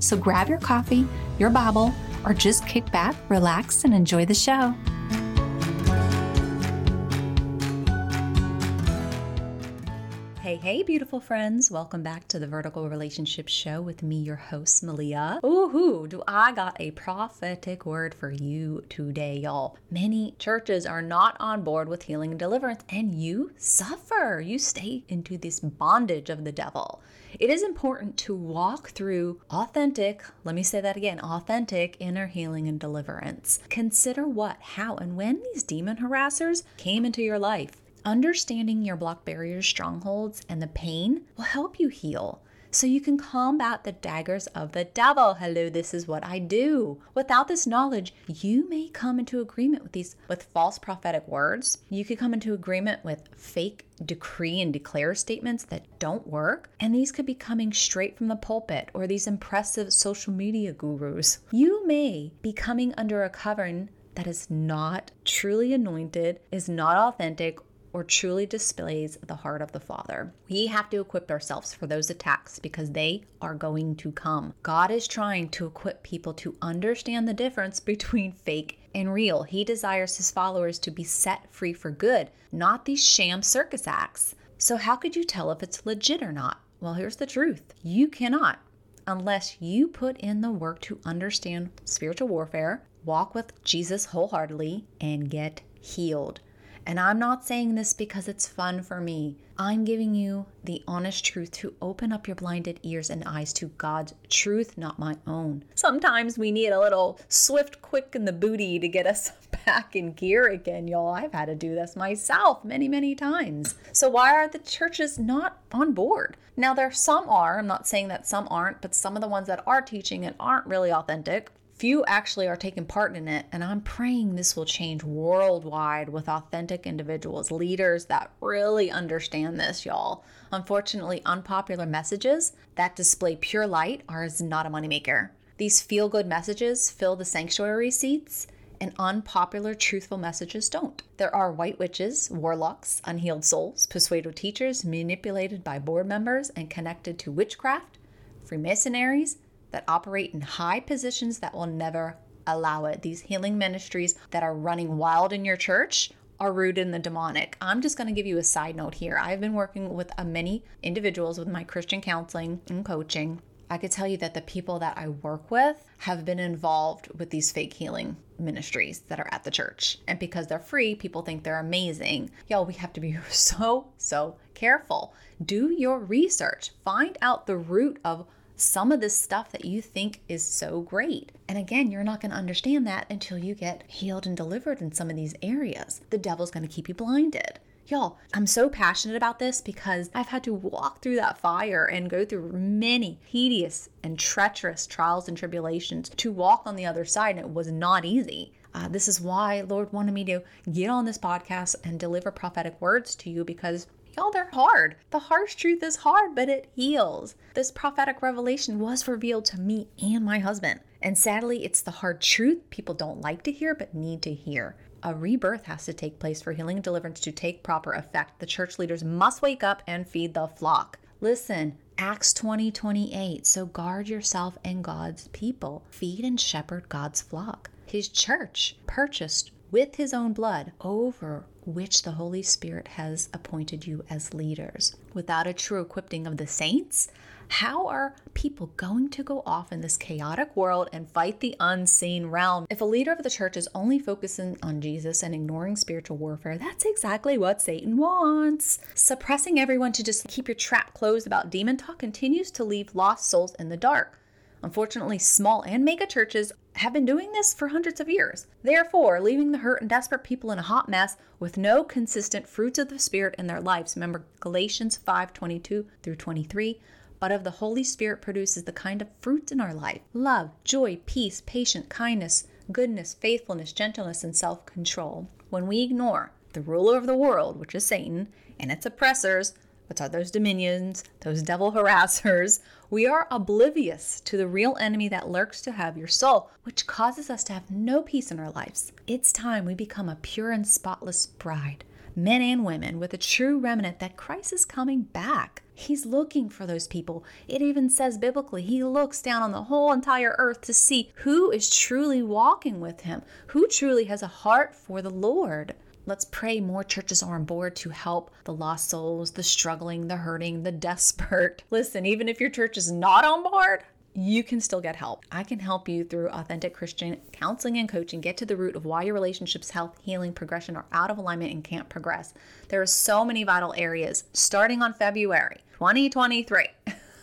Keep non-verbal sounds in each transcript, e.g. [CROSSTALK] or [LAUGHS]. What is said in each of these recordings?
So grab your coffee, your Bible, or just kick back, relax, and enjoy the show. Hey, beautiful friends. Welcome back to the Vertical Relationship Show with me, your host, Melia. Ooh, do I got a prophetic word for you today, y'all. Many churches are not on board with healing and deliverance, and you suffer. You stay into this bondage of the devil. It is important to walk through authentic, let me say that again, authentic inner healing and deliverance. Consider what, how, and when these demon harassers came into your life. Understanding your block barriers, strongholds and the pain will help you heal so you can combat the daggers of the devil. Hello, this is what I do. Without this knowledge, you may come into agreement with these with false prophetic words. You could come into agreement with fake decree and declare statements that don't work, and these could be coming straight from the pulpit or these impressive social media gurus. You may be coming under a covering that is not truly anointed, is not authentic, or truly displays the heart of the Father. We have to equip ourselves for those attacks because they are going to come. God is trying to equip people to understand the difference [LAUGHS] between fake and real. He desires his followers to be set free for good, not these sham circus acts. So, how could you tell if it's legit or not? Well, here's the truth you cannot unless you put in the work to understand spiritual warfare, walk with Jesus wholeheartedly, and get healed. And I'm not saying this because it's fun for me. I'm giving you the honest truth to open up your blinded ears and eyes to God's truth, not my own. Sometimes we need a little swift quick in the booty to get us [LAUGHS] back in gear again, y'all. I've had to do this myself many, many times. So, why are the churches not on board? Now, there some are. I'm not saying that some aren't, but some of the ones that are teaching it aren't really authentic. Few actually are taking part in it, and I'm praying this will change worldwide with authentic individuals, leaders that really understand this, y'all. Unfortunately, unpopular messages that display pure light are not a moneymaker. These feel good messages fill the sanctuary seats, and unpopular, truthful messages don't. There are white witches, warlocks, unhealed souls, persuaded teachers manipulated by board members and connected to witchcraft, Freemasonries, that operate in high positions that will never allow it. These healing ministries that are running wild in your church are rooted in the demonic. I'm just going to give you a side note here. I've been working with uh, many individuals with my Christian counseling and coaching. I could tell you that the people that I work with have been involved with these fake healing ministries that are at the church. And because they're free, people think they're amazing. Y'all, we have to be [LAUGHS] so, so careful. Do your research, find out the root of some of this stuff that you think is so great. And again, you're not going to understand that until you get healed and delivered in some of these areas. The devil's going to keep you blinded. Y'all, I'm so passionate about this because I've had to walk through that fire and go through many tedious and treacherous trials and tribulations to walk on the other side, and it was not easy. Uh, this is why Lord wanted me to get on this podcast and deliver prophetic words to you because Y'all, they're hard. The harsh truth is hard, but it heals. This prophetic revelation was revealed to me and my husband. And sadly, it's the hard truth people don't like to hear but need to hear. A rebirth has to take place for healing and deliverance to take proper effect. The church leaders must wake up and feed the flock. Listen, Acts 20 28. So guard yourself and God's people. Feed and shepherd God's flock. His church purchased with his own blood over which the Holy Spirit has appointed you as leaders. Without a true equipping of the saints, how are people going to go off in this chaotic world and fight the unseen realm? If a leader of the church is only focusing on Jesus and ignoring spiritual warfare, that's exactly what Satan wants. Suppressing everyone to just keep your trap closed about demon talk continues to leave lost souls in the dark. Unfortunately, small and mega churches have been doing this for hundreds of years. Therefore, leaving the hurt and desperate people in a hot mess with no consistent fruits of the Spirit in their lives. Remember Galatians 5 22 through 23 but of the Holy Spirit produces the kind of fruit in our life love, joy, peace, patience, kindness, goodness, faithfulness, gentleness, and self control. When we ignore the ruler of the world, which is Satan, and its oppressors, which are those dominions, those devil harassers, we are oblivious to the real enemy that lurks to have your soul, which causes us to have no peace in our lives. It's time we become a pure and spotless bride men and women, with a true remnant that Christ is coming back. He's looking for those people. It even says biblically, He looks down on the whole entire earth to see who is truly walking with Him, who truly has a heart for the Lord. Let's pray more churches are on board to help the lost souls, the struggling, the hurting, the [LAUGHS] desperate. Listen, even if your church is not on board, you can still get help. I can help you through authentic Christian counseling and coaching get to the root of why your relationships, health, healing, progression are out of alignment and can't progress. There are so many vital areas starting on February 2023.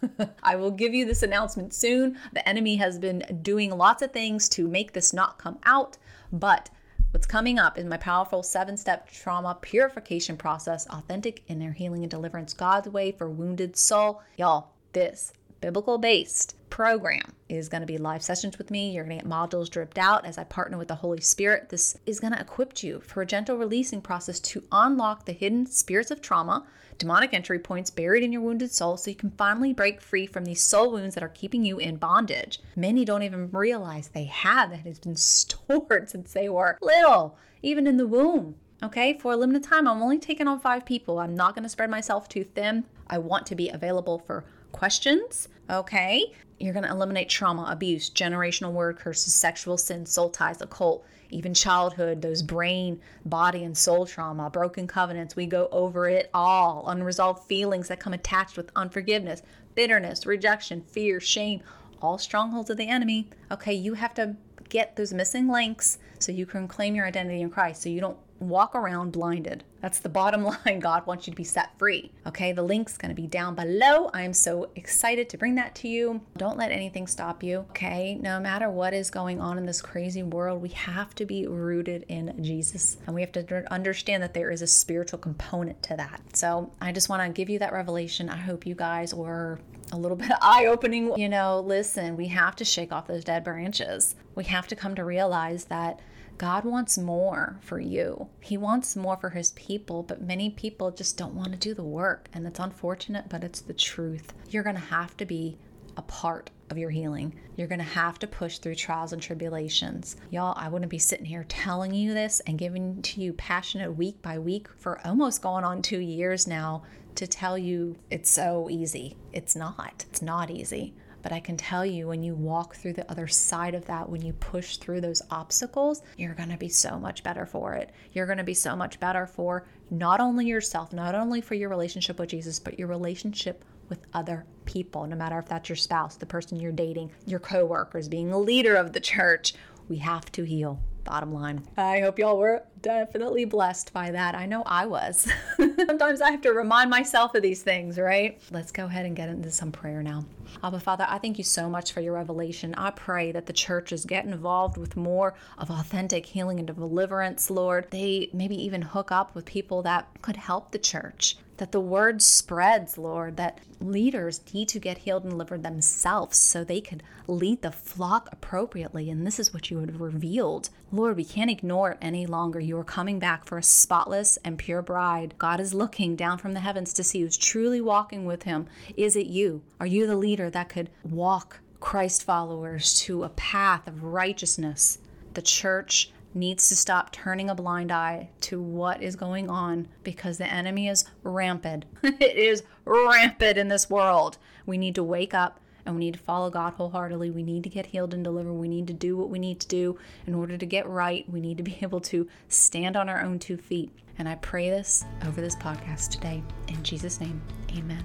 [LAUGHS] I will give you this announcement soon. The enemy has been doing lots of things to make this not come out, but What's coming up is my powerful seven step trauma purification process, authentic inner healing and deliverance, God's way for wounded soul. Y'all, this biblical based program is going to be live sessions with me. You're going to get modules dripped out as I partner with the Holy Spirit. This is going to equip you for a gentle releasing process to unlock the hidden spirits of trauma, demonic entry points buried in your wounded soul so you can finally break free from these soul wounds that are keeping you in bondage. Many don't even realize they have that has been [LAUGHS] stored since they were little, even in the womb. Okay, for a limited time, I'm only taking on five people. I'm not going to spread myself too thin. I want to be available for questions. Okay. You're going to eliminate trauma, abuse, generational word curses, sexual sin, soul ties, occult, even childhood, those brain, body, and soul trauma, broken covenants. We go over it all. Unresolved feelings that come attached with unforgiveness, bitterness, rejection, fear, shame, all strongholds of the enemy. Okay, you have to get those missing links so you can claim your identity in Christ so you don't walk around blinded. That's the bottom [LAUGHS] line. God wants you to be set free. Okay, the link's going to be down below. I'm so excited to bring that to you. Don't let anything stop you. Okay, no matter what is going on in this crazy world, we have to be rooted in Jesus and we have to understand that there is a spiritual component to that. So I just want to give you that revelation. I hope you guys were a little [LAUGHS] bit eye opening. You know, listen, we have to shake off those dead branches. We have to come to realize that God wants more for you. He wants more for his people, but many people just don't want to do the work. And it's unfortunate, but it's the truth. You're going to have to be a part of your healing. You're going to have to push through trials and tribulations. Y'all, I wouldn't be sitting here telling you this and giving to you passionate week by week for almost going on two years now to tell you it's so easy. It's not. It's not easy. But I can tell you when you walk through the other side of that, when you push through those obstacles, you're going to be so much better for it. You're going to be so much better for not only yourself, not only for your relationship with Jesus, but your relationship with other people, no matter if that's your spouse, the person you're dating, your coworkers, being a leader of the church. We have to heal. Bottom line. I hope y'all were definitely blessed by that. I know I was. [LAUGHS] Sometimes I have to remind myself of these things, right? Let's go ahead and get into some prayer now. Abba Father, I thank you so much for your revelation. I pray that the churches get involved with more of authentic healing and deliverance, Lord. They maybe even hook up with people that could help the church that the word spreads, Lord, that leaders need to get healed and delivered themselves so they could lead the flock appropriately. And this is what you have revealed. Lord, we can't ignore it any longer. You are coming back for a spotless and pure bride. God is looking down from the heavens to see who's truly walking with him. Is it you? Are you the leader that could walk Christ followers to a path of righteousness? The church needs to stop turning a blind eye to what is going on because the enemy is rampant. [LAUGHS] it is rampant in this world. We need to wake up and we need to follow God wholeheartedly. We need to get healed and delivered. We need to do what we need to do in order to get right. We need to be [LAUGHS] able to stand on our own two feet. And I pray this over this podcast today. In Jesus' name, amen.